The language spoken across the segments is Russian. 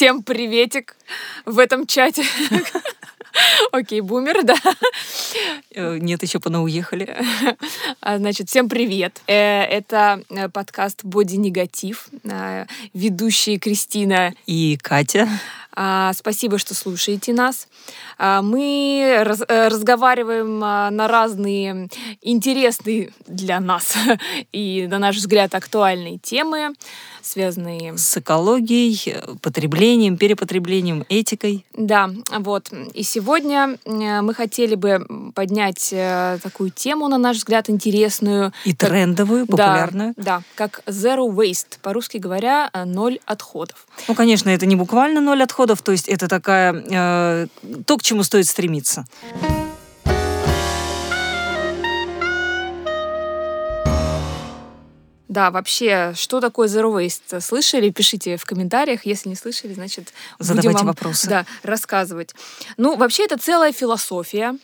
Всем приветик в этом чате. Окей, бумер, да. Э, нет, еще уехали. А, значит, всем привет. Э, это э, подкаст «Боди Негатив». Ведущие Кристина и Катя. А, спасибо, что слушаете нас. А, мы раз, разговариваем на разные интересные для нас и, на наш взгляд, актуальные темы связанные с экологией, потреблением, перепотреблением, этикой. Да, вот. И сегодня э, мы хотели бы поднять э, такую тему, на наш взгляд, интересную. И как... трендовую, популярную. Да, да, как zero waste, по-русски говоря, э, ноль отходов. Ну, конечно, это не буквально ноль отходов, то есть это такая э, то, к чему стоит стремиться. Да, вообще, что такое Zero Waste? Слышали? Пишите в комментариях. Если не слышали, значит, Задавайте будем вам, вопросы. Да, рассказывать. Ну, вообще, это целая философия.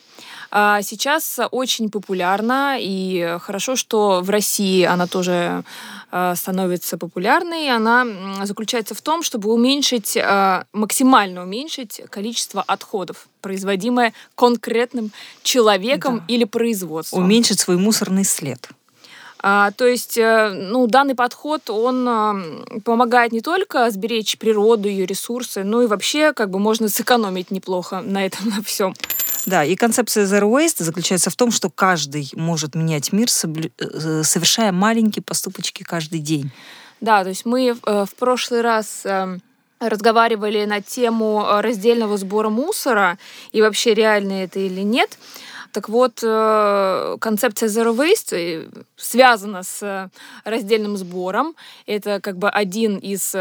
А сейчас очень популярна, и хорошо, что в России она тоже а, становится популярной. Она заключается в том, чтобы уменьшить, а, максимально уменьшить количество отходов, производимое конкретным человеком да. или производством. Уменьшить свой мусорный след. А, то есть, э, ну, данный подход, он помогает не только сберечь природу, ее ресурсы, но и вообще, как бы, можно сэкономить неплохо на этом, на всем. Да, и концепция Zero Waste заключается в том, что каждый может менять мир, э, совершая маленькие поступочки каждый день. Да, то есть мы э, в прошлый раз разговаривали на тему раздельного сбора мусора и вообще реально это или нет. Так вот, э, концепция Zero Waste э, связана с э, раздельным сбором. Это как бы один из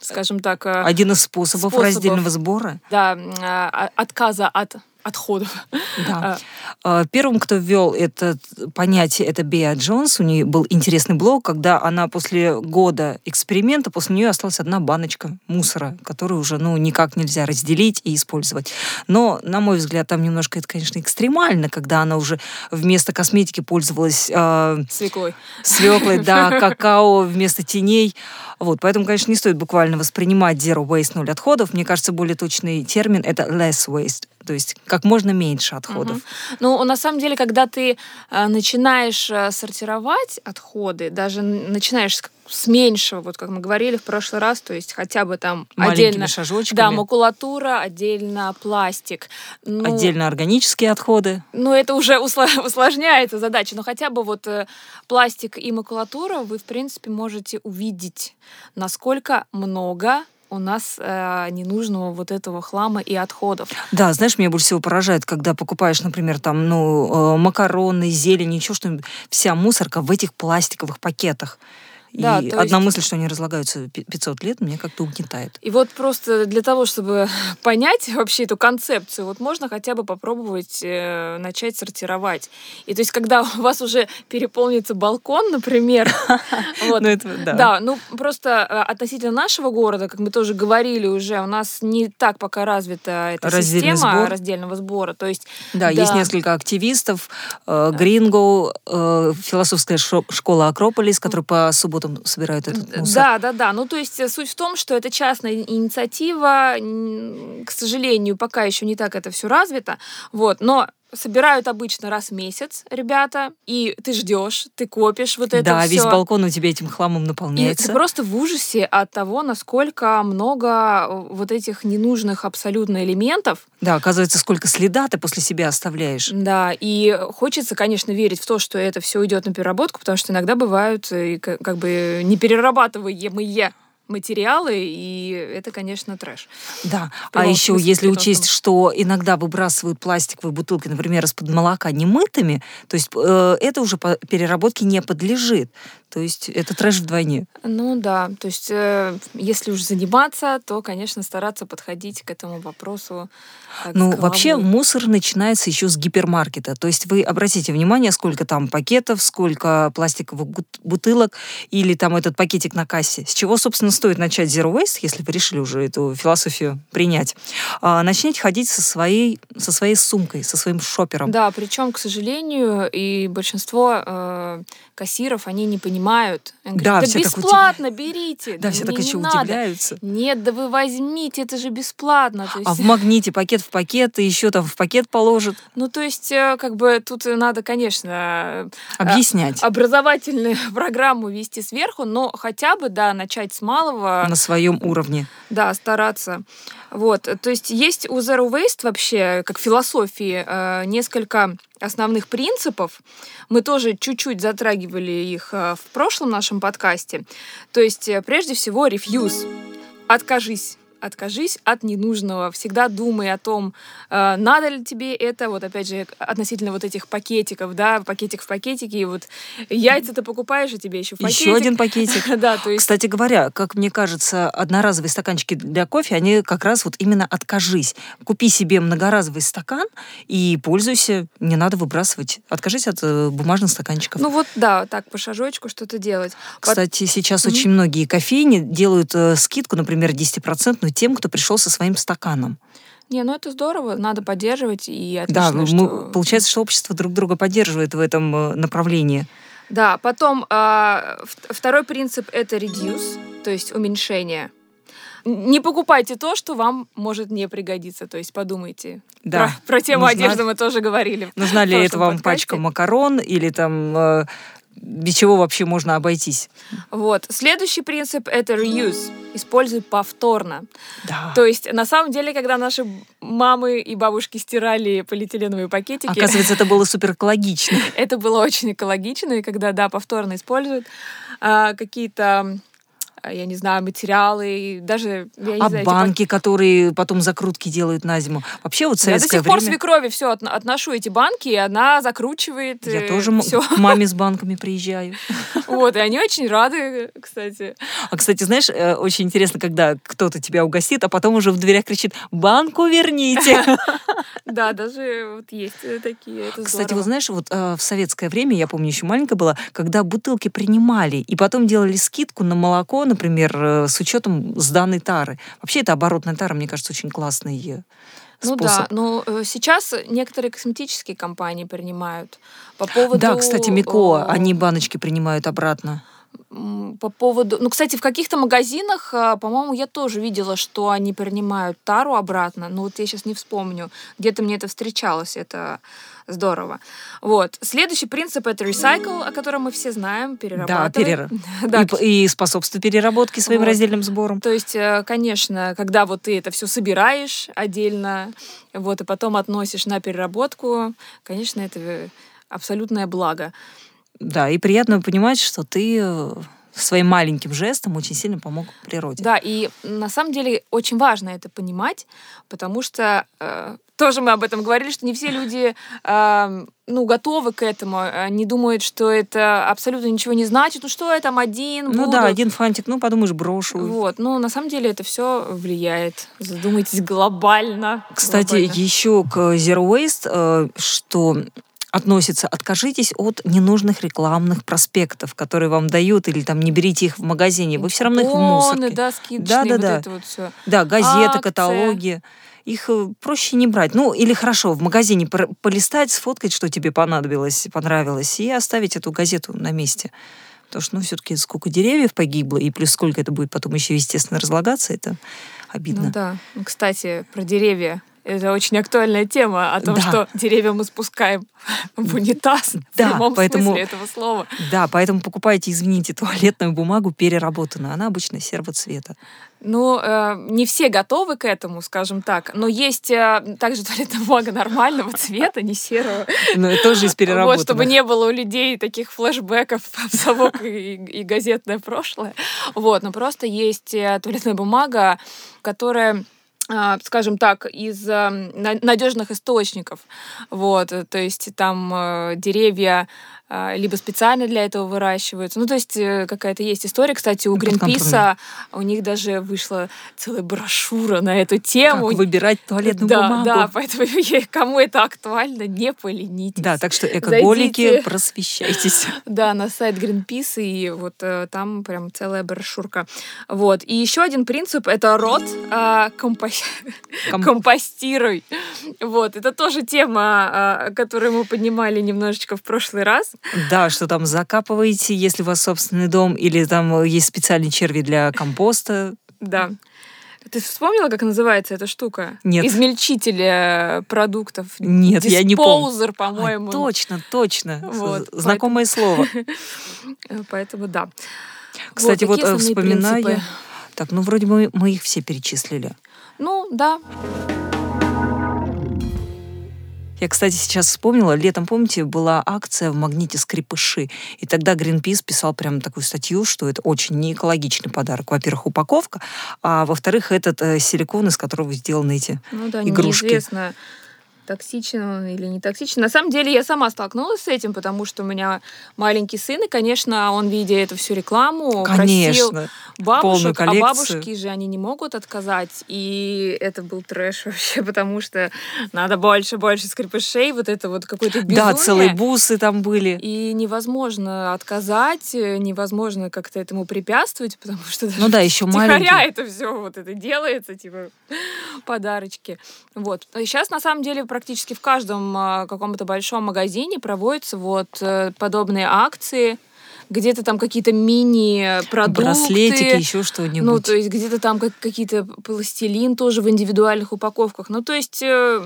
скажем так... Один из способов, способов раздельного сбора? Да, а, отказа от отходов. Да. А. А, первым, кто ввел это понятие, это Беа Джонс. У нее был интересный блог, когда она после года эксперимента, после нее осталась одна баночка мусора, которую уже ну, никак нельзя разделить и использовать. Но, на мой взгляд, там немножко это, конечно, экстремально, когда она уже вместо косметики пользовалась... Э, свеклой. Свеклой, да, какао вместо теней. Вот, поэтому, конечно, не стоит буквально воспринимать zero waste, ноль отходов. Мне кажется, более точный термин — это less waste то есть как можно меньше отходов. Угу. Ну, на самом деле, когда ты э, начинаешь э, сортировать отходы, даже начинаешь с, меньшего, вот как мы говорили в прошлый раз, то есть хотя бы там отдельно... шажочками. Да, макулатура, отдельно пластик. Ну, отдельно органические отходы. Ну, это уже усложняется задача, но хотя бы вот э, пластик и макулатура вы, в принципе, можете увидеть, насколько много у нас э, ненужного вот этого хлама и отходов. Да, знаешь, меня больше всего поражает, когда покупаешь, например, там, ну, э, макароны, зелень, еще что-нибудь, вся мусорка в этих пластиковых пакетах. Да, и одна есть... мысль, что они разлагаются 500 лет, меня как-то угнетает. И вот просто для того, чтобы понять вообще эту концепцию, вот можно хотя бы попробовать э, начать сортировать. И то есть, когда у вас уже переполнится балкон, например, вот, ну, это, да. да, ну просто э, относительно нашего города, как мы тоже говорили уже, у нас не так пока развита эта Раздельный система сбор. раздельного сбора. То есть, да, да, есть несколько активистов, э, Гринго, э, философская школа Акрополис, которая по субботам потом собирают этот мусор. Да, да, да. Ну, то есть э, суть в том, что это частная инициатива. К сожалению, пока еще не так это все развито. Вот. Но собирают обычно раз в месяц ребята, и ты ждешь, ты копишь вот это Да, всё. весь балкон у тебя этим хламом наполняется. И ты просто в ужасе от того, насколько много э, вот этих ненужных абсолютно элементов. Да, оказывается, сколько следа ты после себя оставляешь. Да, и хочется, конечно, верить в то, что это все идет на переработку, потому что иногда бывают э, как бы неперерабатываемые материалы, и это, конечно, трэш. Да, а еще если учесть, что иногда выбрасывают пластиковые бутылки, например, из-под молока немытыми, то есть э, это уже по переработке не подлежит. То есть это трэш вдвойне. Ну да, то есть э, если уж заниматься, то, конечно, стараться подходить к этому вопросу. Ну, вообще мусор начинается еще с гипермаркета. То есть вы обратите внимание, сколько там пакетов, сколько пластиковых бутылок или там этот пакетик на кассе. С чего, собственно, стоит начать Zero Waste, если вы решили уже эту философию принять, а, начните ходить со своей, со своей сумкой, со своим шопером. Да, причем, к сожалению, и большинство э, кассиров, они не понимают. Они Да, говорят, все так бесплатно берите. Да, все так еще надо». удивляются. Нет, да вы возьмите, это же бесплатно. То есть, А в магните пакет в пакет, и еще там в пакет положат. Ну, то есть, э, как бы тут надо, конечно, э, Объяснять образовательную программу вести сверху, но хотя бы, да, начать с малого. На своем уровне. Да, стараться. Вот, то есть есть у Zero Waste вообще, как философии, э, несколько основных принципов. Мы тоже чуть-чуть затрагивали их э, в прошлом нашем подкасте. То есть, э, прежде всего, refuse. Откажись. Откажись от ненужного. Всегда думай о том, э, надо ли тебе это. Вот опять же, относительно вот этих пакетиков, да, пакетик в пакетике. И вот яйца ты покупаешь, и тебе еще пакетик. Еще один пакетик. Да, то есть Кстати говоря, как мне кажется, одноразовые стаканчики для кофе, они как раз вот именно откажись. Купи себе многоразовый стакан и пользуйся. Не надо выбрасывать. Откажись от э, бумажных стаканчиков. Ну вот, да, так по шажочку что-то делать. Кстати, сейчас Мгм. очень многие кофейни делают э, скидку, например, 10% тем, кто пришел со своим стаканом. Не, ну это здорово, надо поддерживать и Да, отлично, мы- что- получается, что общество друг друга поддерживает в этом э, направлении. Да, потом в- второй принцип это reduce, то есть уменьшение. Не покупайте то, что вам может не пригодиться, то есть подумайте. Да. Про, про тему Нужна- одежды мы тоже говорили. Нужна ли это вам подкасте. пачка макарон или там э, без чего вообще можно обойтись? Вот. Следующий принцип это reuse. Используй повторно. Да. То есть, на самом деле, когда наши мамы и бабушки стирали полиэтиленовые пакетики, Оказывается, это было супер экологично. Это было очень экологично, и когда, да, повторно используют а, какие-то, я не знаю, материалы, даже, я не А знаю, эти банки, которые потом закрутки делают на зиму. Вообще вот пак- Я до советское сих пор время... свекрови все отношу эти банки, и она закручивает Я тоже м- все. к маме с банками приезжаю. Вот, и они очень рады, кстати. А, кстати, знаешь, э, очень интересно, когда кто-то тебя угостит, а потом уже в дверях кричит «Банку верните!» Да, даже вот есть э, такие. Кстати, вот знаешь, вот э, в советское время, я помню, еще маленькая была, когда бутылки принимали и потом делали скидку на молоко, например, э, с учетом сданной тары. Вообще, это оборотная тара, мне кажется, очень классный э, Ну да, способ. но э, сейчас некоторые косметические компании принимают по поводу... Да, кстати, Мико, э, они баночки принимают обратно. По поводу... Ну, кстати, в каких-то магазинах, а, по-моему, я тоже видела, что они принимают тару обратно. Ну, вот я сейчас не вспомню. Где-то мне это встречалось. Это здорово. Вот. Следующий принцип — это recycle, о котором мы все знаем, Да, перерабатывать. перера... Да, и, п- и способствует переработке своим Вот. раздельным сбором. То есть, э, конечно, когда вот ты это все собираешь отдельно, вот, и потом относишь на переработку, конечно, это э, абсолютное благо. Да, и приятно понимать, что ты э, своим маленьким жестом очень сильно помог природе. Да, и на самом деле очень важно это понимать, потому что э, тоже мы об этом говорили, что не все люди э, ну, готовы к этому, они думают, что это абсолютно ничего не значит, ну что я там один Ну буду? да, один фантик, ну подумаешь, брошу. Вот, но на самом деле это все влияет. Задумайтесь глобально. Кстати, глобально. еще к Zero Waste, э, что относится, откажитесь от ненужных рекламных проспектов, которые вам дают, или там не берите их в магазине, вы все равно их в мусорке. да, скидочные, вот Да-да-да. это вот все. Да, газеты, Акция. каталоги. Их э, проще не брать. Ну, или хорошо, в магазине полистать, сфоткать, что тебе понадобилось, понравилось, и оставить эту газету на месте. Потому что, ну, все-таки сколько деревьев погибло, и плюс сколько это будет потом еще, естественно, разлагаться, это обидно. Ну да. Ну, Кстати, про деревья. Это очень актуальная тема о том, Да. что деревья мы спускаем в унитаз. Да, в прямом поэтому- смысле этого слова. Да, поэтому покупайте, извините, туалетную бумагу переработанную. Она обычно серого цвета. Ну, э, не все готовы к этому, скажем так. Но есть э, также туалетная бумага нормального цвета, не серого. Но это тоже из Вот, переработанных. чтобы не было у людей таких флешбеков в совок и, и газетное прошлое. Вот, но просто есть э, туалетная бумага, которая скажем так, из надежных источников. Вот, э, то есть там э, деревья а, либо специально для этого выращиваются. Ну, то есть э, какая-то есть история. Кстати, у Гринписа у них даже вышла целая брошюра на эту тему. Как выбирать туалетную да, бумагу. Да, поэтому кому это актуально, не поленитесь. Да, так что экоголики, Зайдите. просвещайтесь. Да, на сайт Greenpeace, и вот э, там прям целая брошюрка. Вот. И еще один принцип — это рот э, компо- Ком- компостируй. Вот. Это тоже тема, э, которую мы поднимали немножечко в прошлый раз. Да, что там закапываете, если у вас собственный дом, или там э, есть специальные черви для компоста. Да. Ты вспомнила, как называется эта штука? Нет. Измельчитель продуктов. Нет, я не помню. Диспоузер, А, по-моему. точно, точно. Вот, Знакомое слово. Э, Поэтому да. Кстати, вот, такие э, вспоминаю. принципы. Так, ну вроде мы, мы их все перечислили. Ну, да. Я, кстати, сейчас вспомнила, летом, помните, была акция в магните скрипыши, и тогда Greenpeace писал прям такую статью, что это очень не экологичный подарок. Во-первых, упаковка, а во-вторых, этот э, силикон, из которого сделаны эти Ну да, игрушки. неизвестно, токсичен он или не токсичен. На самом деле я сама столкнулась с этим, потому что у меня маленький сын, и, конечно, он, видя эту всю рекламу, просил Конечно. полную бабушек, а бабушки же они не могут отказать. И это был трэш вообще, потому что надо больше, больше скрипышей, вот это вот какое-то безумие. Да, целые бусы там были. И невозможно отказать, невозможно как-то этому препятствовать, потому что даже Ну да, еще маленький. это все вот это делается, типа подарочки. Вот. Сейчас, на самом деле, практически в каждом а, каком-то большом магазине проводятся вот э, подобные акции, где-то там какие-то мини-продукты. Браслетики, еще что-нибудь. Ну, то есть где-то там как, какие-то пластилин тоже в индивидуальных упаковках. Ну, то есть, э,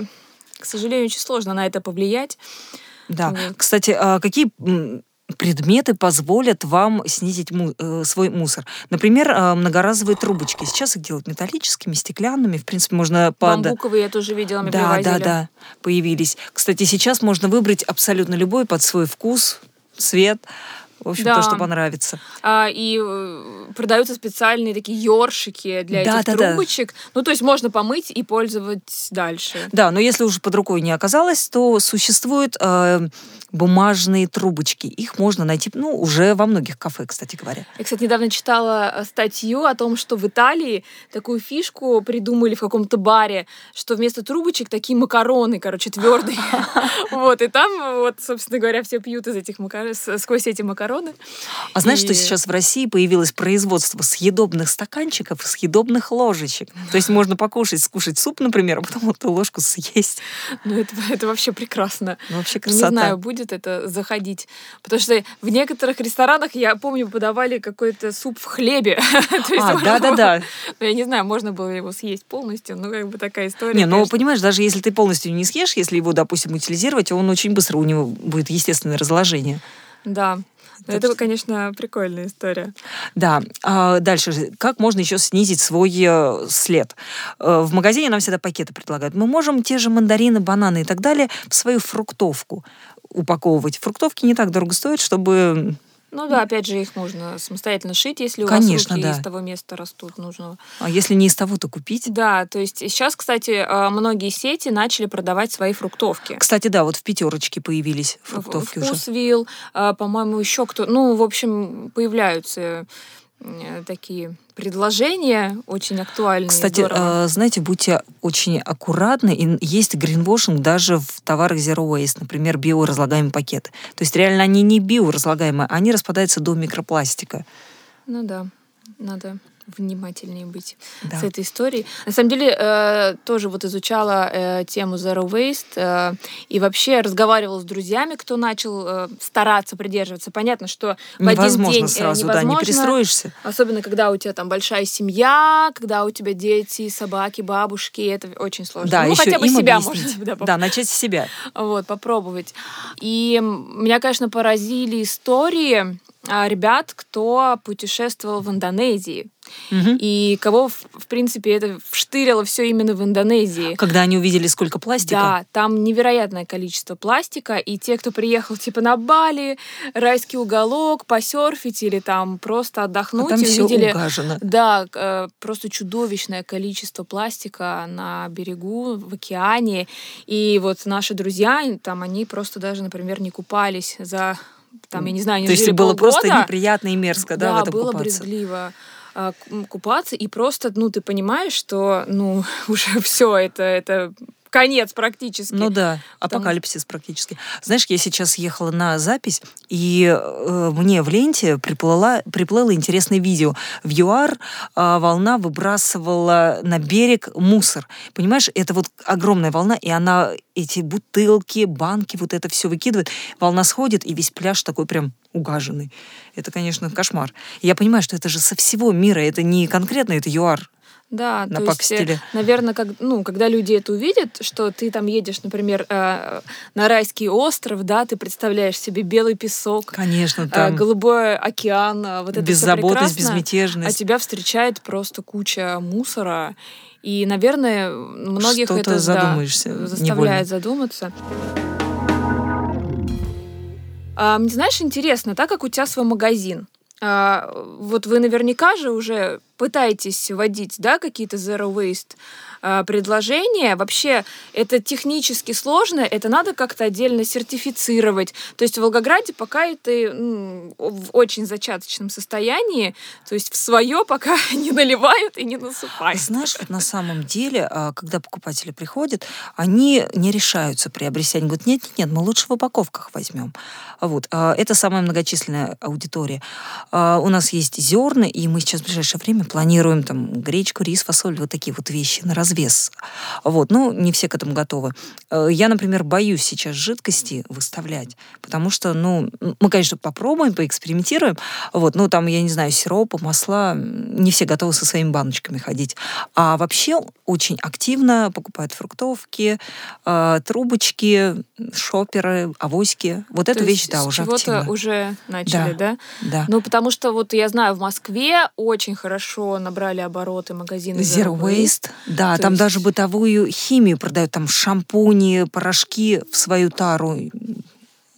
к сожалению, очень сложно на это повлиять. Да. Вот. Кстати, а какие предметы позволят вам снизить му- э, свой мусор? Например, а, многоразовые трубочки. Сейчас их делают металлическими, стеклянными. В принципе, можно под... Бамбуковые я тоже видела, мне Да, да, привозили. да, появились. Кстати, сейчас можно выбрать абсолютно любой под свой вкус, цвет, в общем, Да. то, что понравится. А, и э, продаются специальные такие ёршики для Да, этих да, да. трубочек. Ну, то есть можно помыть и пользовать дальше. Да, но если уже под рукой не оказалось, то существуют э, бумажные трубочки. Их можно найти, ну, уже во многих кафе, кстати говоря. Я, кстати, недавно читала э, статью о том, что в Италии такую фишку придумали в каком-то баре, что вместо трубочек такие макароны, короче, твердые. Вот, и там, вот, собственно говоря, все пьют из этих макарон, сквозь эти макароны. А знаешь, что И- сейчас в России появилось производство съедобных стаканчиков, съедобных ложечек? То есть можно покушать, скушать суп, например, а потом эту ложку съесть. Ну, это, это вообще прекрасно. Ну, вообще Не красота. знаю, будет это заходить. Потому что в некоторых ресторанах, я помню, подавали какой-то суп в хлебе. А, да-да-да. Ну, я не знаю, можно было его съесть полностью, ну, как бы такая история. Не, ну, понимаешь, даже если ты полностью не съешь, если его, допустим, утилизировать, он очень быстро, у него будет естественное разложение. Да. Так Это, что- конечно, прикольная история. Да. А дальше как можно еще снизить свой э, след? Э, В магазине нам всегда пакеты предлагают. Мы можем те же мандарины, бананы и так далее в свою фруктовку упаковывать. Фруктовки не так дорого стоят, чтобы... Ну да, опять же, их можно самостоятельно шить, если у Конечно, вас руки да. из того места растут нужного. А если не из того, то купить. Да, то есть сейчас, кстати, э, многие сети начали продавать свои фруктовки. Кстати, да, вот в пятерочке появились фруктовки уже. Вкусвилл, а, по-моему, еще кто. Ну, в общем, появляются э, такие предложения очень актуальные. Кстати, здорово. э, знаете, будьте очень аккуратны. И есть гринвошинг даже в товарах Zero Waste, например, биоразлагаемые пакеты. То есть реально они не биоразлагаемые, они распадаются до микропластика. Ну да, надо внимательнее быть Да. с этой историей. На самом деле, э, тоже вот изучала э, тему Zero Waste э, и вообще разговаривала с друзьями, кто начал э, стараться придерживаться. Понятно, что в один Невозможно день э, сразу, да, не невозможно. перестроишься. Особенно, когда у тебя там большая семья, когда у тебя дети, собаки, бабушки, это очень сложно. Да, ну, еще хотя бы себя объяснить. можно да, поп- Да, начать с себя. вот, попробовать. И меня, конечно, поразили истории а, ребят, кто путешествовал в Индонезии. Мгм. И кого, в, в принципе, это вштырило все именно в Индонезии. Когда они увидели, сколько пластика. Да, там невероятное количество пластика, и те, кто приехал типа на Бали, райский уголок, посерфить или там просто а отдохнуть, там и все увидели угажено. да, э, просто чудовищное количество пластика на берегу, в океане. И вот наши друзья, там они просто даже, например, не купались за там, я не знаю, они То есть было просто полгода. неприятно и мерзко, да, в Да, этом было купаться? брезгливо а, купаться, и просто, ну, ты понимаешь, что, ну, уже все, это, это конец практически. Ну да, Потому- апокалипсис практически. Знаешь, я сейчас ехала на запись, и э, мне в ленте приплыла, приплыло интересное видео. В ЮАР а, волна выбрасывала на берег мусор. Понимаешь, это вот огромная волна, и она эти бутылки, банки, вот это все выкидывает. Волна сходит, и весь пляж такой прям угаженный. Это, конечно, кошмар. Я понимаю, что это же со всего мира, это не конкретно, это ЮАР. Да, то есть, напакостили. наверное, как, ну, когда люди это увидят, что ты там едешь, например, э, на райский остров, да, ты представляешь себе белый песок, Конечно, э, там голубой океан, э, вот это беззаботность, а безмятежность. тебя встречает просто куча мусора, и, наверное, многих Что-то это да, задумаешься заставляет невольно. задуматься. А, мне, знаешь, интересно, так как у тебя свой магазин, а, вот вы наверняка же уже пытаетесь вводить, да, какие-то zero waste а, предложения. Вообще, это технически сложно, это надо как-то отдельно сертифицировать. То есть в Волгограде пока это м, в очень зачаточном состоянии, то есть в свое пока не наливают и не насыпают. Знаешь, вот на самом деле, а, когда покупатели приходят, они не решаются приобрести. Они говорят, нет, нет, нет, мы лучше в упаковках возьмем. Вот. а, Это самая многочисленная аудитория. У нас есть зерна, и мы сейчас в ближайшее время планируем там гречку, рис, фасоль, вот такие вот вещи на развес. Вот. Ну, не все к этому готовы. Э, Я, например, боюсь сейчас жидкости выставлять, потому что, ну, мы, конечно, попробуем, поэкспериментируем, вот, ну, там, я не знаю, сиропы, масла, не все готовы со своими баночками ходить. А вообще очень активно покупают фруктовки, э, трубочки, шоперы, авоськи. Вот То эту вещь, да, уже чего-то активно. уже начали, да? Да. Ну, потому что вот я знаю, в Москве очень хорошо набрали обороты магазины Zero Waste. Да, То там есть- даже бытовую химию продают, там шампуни, порошки в свою тару.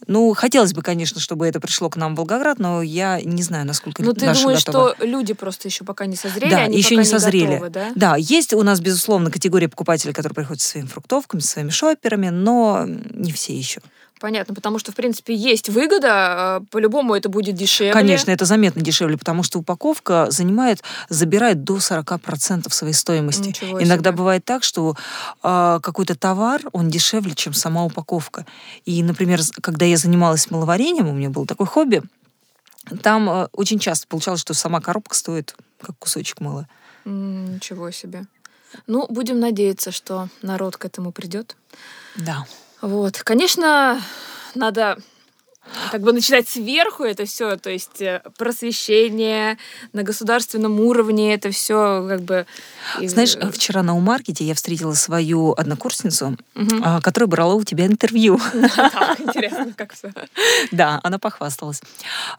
Ну, хотелось бы, конечно, чтобы это пришло к нам в Волгоград, но я не знаю, насколько Ну, ты думаешь, готовы. что люди просто еще пока не созрели, Да, они еще пока не созрели. готовы, да? Да, есть у нас, безусловно, категория покупателей, которые приходят со своими фруктовками, со своими шоперами, но не все еще. Понятно, потому что, в принципе, есть выгода, э, по-любому это будет дешевле. Конечно, это заметно дешевле, потому что упаковка занимает, забирает до 40% своей стоимости. Ничего Иногда себе. бывает так, что а, какой-то товар, он дешевле, чем сама упаковка. И, например, когда я занималась маловарением, у меня было такое хобби, там а, очень часто получалось, что сама коробка стоит как кусочек мыла. Ничего себе. Ну, будем надеяться, что народ к этому придет. Да. Вот, конечно, надо как бы начинать сверху это все, то есть э, просвещение на государственном уровне, это все как бы... Знаешь, вчера на Умаркете я встретила свою однокурсницу, а, которая брала у тебя интервью. Так, интересно, как все. Да, она похвасталась.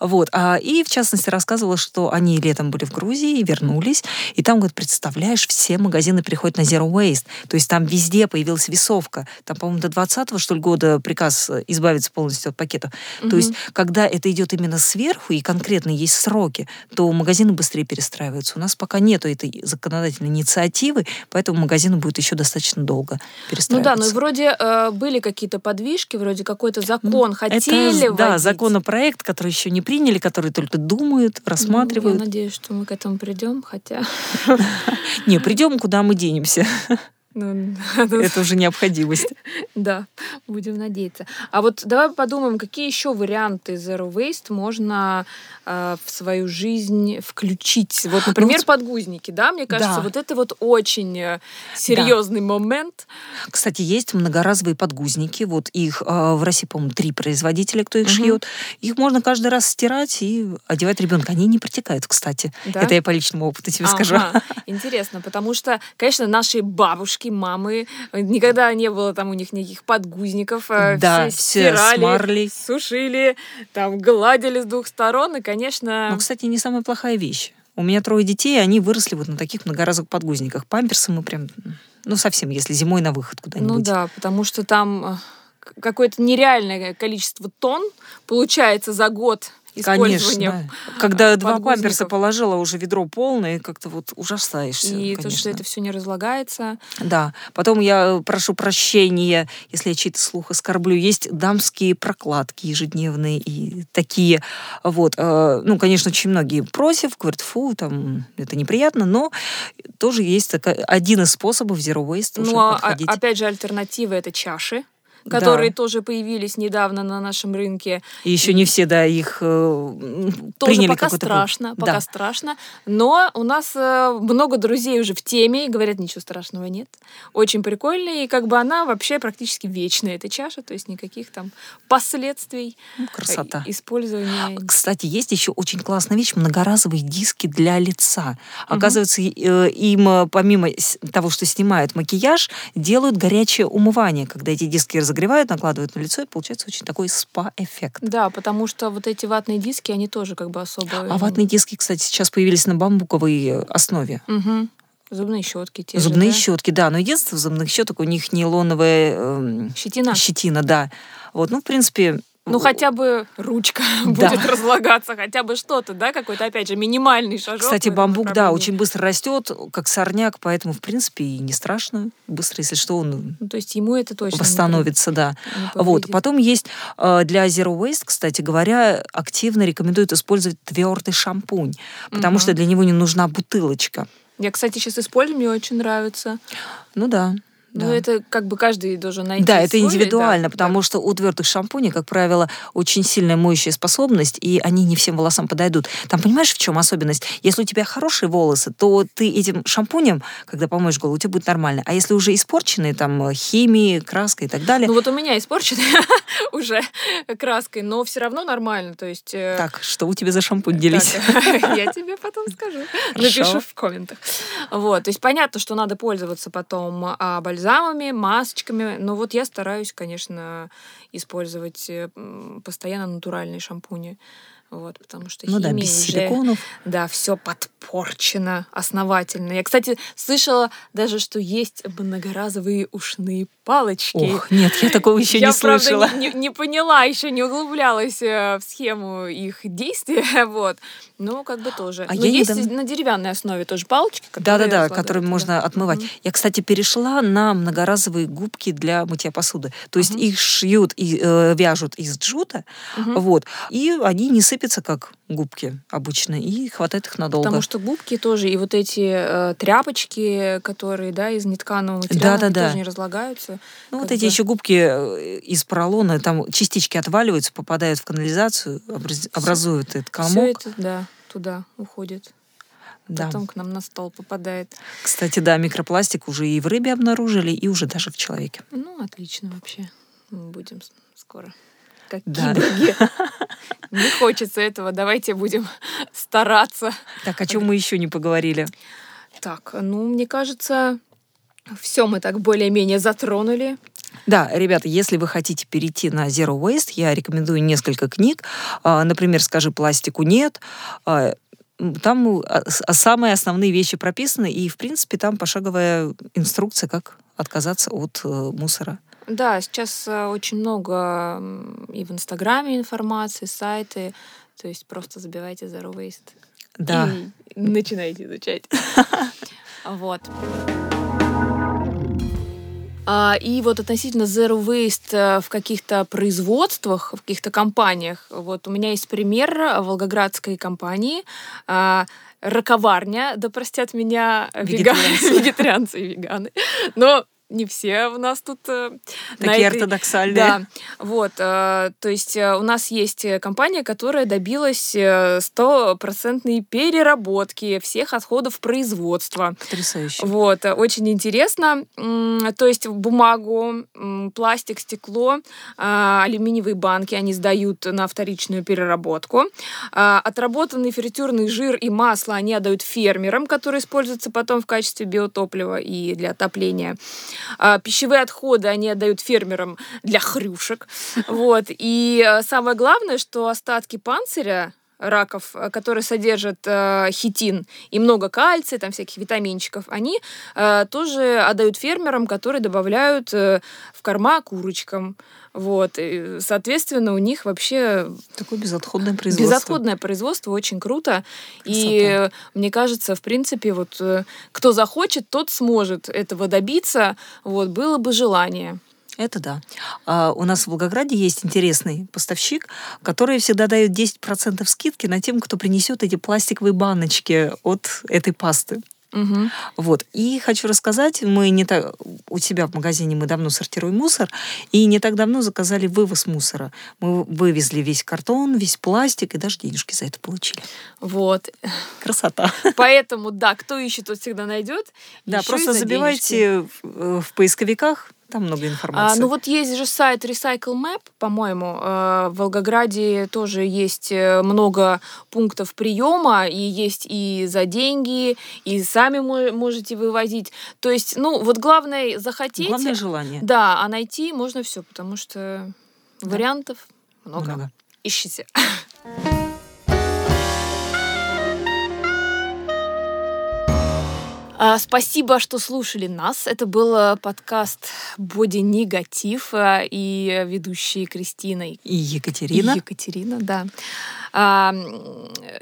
Вот. а, И, в частности, рассказывала, что они летом были в Грузии и вернулись. И там, говорит, представляешь, все магазины переходят на Zero Waste. То есть там везде появилась весовка. Там, по-моему, до 20 что ли, года приказ э, избавиться полностью от пакета. То есть, когда это идет именно сверху, и конкретно есть сроки, то магазины быстрее перестраиваются. У нас пока нету этой законодательной инициативы, поэтому магазину будет еще достаточно долго Ну да, перестраиваться. ну и вроде э, были какие-то подвижки, вроде какой-то закон хотели Это, да, вводить. законопроект, который еще не приняли, который только думают, Ну, рассматривают. я надеюсь, что мы к этому придем, хотя... Не, придем, куда мы денемся. ну, Это уже необходимость. Да, будем надеяться. А вот давай подумаем, какие еще варианты Zero Waste можно э, в свою жизнь включить. Вот, например, вот- подгузники, да, мне кажется, Да. вот это вот очень э, серьезный момент. Кстати, есть многоразовые подгузники. Вот их э, в России, по-моему, три производителя, кто их шьет. Их можно каждый раз стирать и одевать ребенка. Они не протекают, кстати. Да? Это я по личному опыту тебе скажу. Ага, Интересно, потому что, конечно, наши бабушки, мамы, э, никогда не было там у них никаких подгузников. э, Да, все все стирали, смарли. сушили, там гладили с двух сторон, и, конечно... Ну, кстати, не самая плохая вещь. У меня трое детей, они выросли вот на таких многоразовых подгузниках. Памперсы мы прям, ну, совсем, если зимой на выход куда-нибудь. Ну да, потому что там э, какое-то нереальное количество тонн получается за год Конечно. Когда а, два памперса положила, уже ведро полное, как-то вот ужасаешься. И то, конечно. что это все не разлагается. Да. Потом я прошу прощения, если я чей-то слух оскорблю. Есть дамские прокладки ежедневные и такие. Вот. Э, Ну, конечно, очень многие против, говорят, фу, там, это неприятно, но тоже есть такая- один из способов zero waste Ну, а, а- опять же, альтернатива это чаши, Да. которые тоже появились недавно на нашем рынке. И еще не все, да, их э, Тоже приняли пока страшно, пока Да. страшно. Но у нас э, много друзей уже в теме и говорят, ничего страшного нет. Очень прикольно, и как бы она вообще практически вечная, эта чаша, то есть никаких там последствий Ну, э, красота. использования. Кстати, есть еще очень классная вещь многоразовые диски для лица. Оказывается, э, им э, помимо того, что снимают макияж, делают горячее умывание, когда эти диски разогревают, накладывают на лицо, и получается очень такой спа-эффект. Да, потому что вот эти ватные диски, они тоже как бы особо... А ватные диски, кстати, сейчас появились на бамбуковой э, основе. Мгм. Зубные щетки те же, Зубные да? щетки, да. Но единственное, в зубных щеток у них нейлоновая эм, Щетина. щетина, да. Вот, ну, в принципе... Ну, хотя бы ручка Да. будет разлагаться, хотя бы что-то, да, какой-то, опять же, минимальный шажок. Кстати, бамбук, да, очень быстро растет, как сорняк, поэтому, в принципе, и не страшно. Быстро, если что, он Ну, то есть ему это точно не восстановится, да. пов- не Вот. Потом есть э, для Zero Waste, кстати говоря, активно рекомендуют использовать твердый шампунь, потому Мгм. что для него не нужна бутылочка. Я, кстати, сейчас использую, мне очень нравится. Ну да. Ну, да. это как бы каждый должен найти Да, это свой, индивидуально, да, потому что у твердых шампуней, как правило, очень сильная моющая способность, и они не всем волосам подойдут. Там понимаешь, в чем особенность? Если у тебя хорошие волосы, то ты этим шампунем, когда помоешь голову, у тебя будет нормально. А если уже испорченные там э, химией, краской и так далее, Ну вот у меня испорчены уже краской, но все равно нормально. То есть... э, так, что у тебя за шампунь делись? Я тебе потом скажу. Напишу в комментах. Вот, то есть понятно, что надо пользоваться потом а, бальзамами, масочками, но вот я стараюсь, конечно, использовать э, постоянно натуральные шампуни. Вот, потому что Ну да, без уже- силиконов. Да, все подпорчено основательно. Я, кстати, слышала даже, что есть многоразовые ушные палочки. Ох, нет, я такого еще я, не правда, слышала. Не, не- не поняла, еще не углублялась э, в схему их действия, вот. Но как бы тоже. А Но я есть недавно- на деревянной основе тоже палочки, которые Да-да-да, разлагаются, которыми да. можно отмывать. Мгм. Я, кстати, перешла на многоразовые губки для мытья посуды. То есть Мгм. их шьют и э, вяжут из джута, Мгм. вот, и они не сыпятся, как губки обычно, и хватает их надолго. Потому что губки тоже, и вот эти э, тряпочки, которые, да, из нетканого материала, они Да-да-да. тоже не разлагаются. Ну, вот как эти бы- еще губки э, из поролона, там частички отваливаются, попадают в канализацию, образ- образуют этот Все комок. это, да, туда уходит. Да. Потом к нам на стол попадает. Кстати, да, микропластик уже и в рыбе обнаружили, и уже даже в человеке. Ну, отлично вообще. Мы будем скоро. Как Да. киборги. Не хочется этого. Давайте будем стараться. Так, о чем мы еще не поговорили? Так, ну, мне кажется, все мы так более-менее затронули. Да, ребята, если вы хотите перейти на Zero Waste, я рекомендую несколько книг. А, Например, «Скажи пластику нет». А, Там с- а самые основные вещи прописаны, и, в принципе, там пошаговая инструкция, как отказаться от э, мусора. Да, сейчас э, очень много и в Инстаграме информации, сайты. То есть просто забивайте Zero Waste. Да. И начинайте изучать. Вот. А, И вот относительно Zero Waste э, в каких-то производствах, в каких-то компаниях, вот у меня есть пример волгоградской компании, а, раковарня, да простят меня вега- Вегетарианцы. вегетарианцы и веганы, но не все у нас тут э, Такие этой- ортодоксальные. да, вот, э, то есть э, у нас есть компания, которая добилась стопроцентной переработки всех отходов производства. Потрясающе. Вот, очень интересно. То есть бумагу, пластик, стекло, алюминиевые банки они сдают на вторичную переработку. Отработанный фритюрный жир и масло они отдают фермерам, которые используются потом в качестве биотоплива и для отопления. А, Пищевые отходы они отдают фермерам для хрюшек. Вот. И э, самое главное, что остатки панциря раков, э, которые содержат э, хитин и много кальция, там всяких витаминчиков, они э, тоже отдают фермерам, которые добавляют э, в корма курочкам. Вот. И, соответственно, у них вообще... Такое безотходное производство. Безотходное производство, очень круто. Красота. И мне кажется, в принципе, вот э, кто захочет, тот сможет этого добиться. Вот, было бы желание. Это да. А у нас в Волгограде есть интересный поставщик, который всегда дает 10% скидки на тем, кто принесет эти пластиковые баночки от этой пасты. Угу. Вот. И хочу рассказать, мы не так у себя в магазине мы давно сортируем мусор, и не так давно заказали вывоз мусора. Мы вывезли весь картон, весь пластик, и даже денежки за это получили. Вот. Красота. Поэтому, да, кто ищет, тот всегда найдет. Да, просто забивайте в, в поисковиках там много информации. А, ну вот есть же сайт Recycle Map, по-моему. Э, в Волгограде тоже есть э, много пунктов приема, и есть и за деньги, и сами можете вывозить. То есть, ну вот главное захотеть. Главное желание. Да, а найти можно все, потому что да. вариантов много. много. Ищите. Спасибо, что слушали нас. Это был э, подкаст «Боди Негатив» э, и ведущие Кристина и Екатерина. И Екатерина, да. А,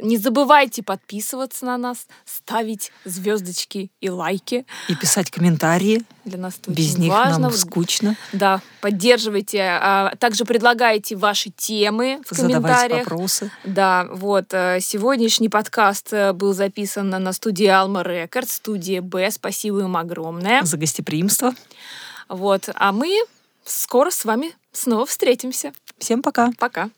не забывайте подписываться на нас, ставить звездочки и лайки. И писать комментарии. Для нас это Без очень них важно. нам скучно. Да, поддерживайте. А, также предлагайте ваши темы в Задавайте комментариях. вопросы. Да, вот. Э, сегодняшний подкаст был записан на студии Alma Records, студии Б. Спасибо им огромное. За гостеприимство. Вот. А мы скоро с вами снова встретимся. Всем пока. Пока.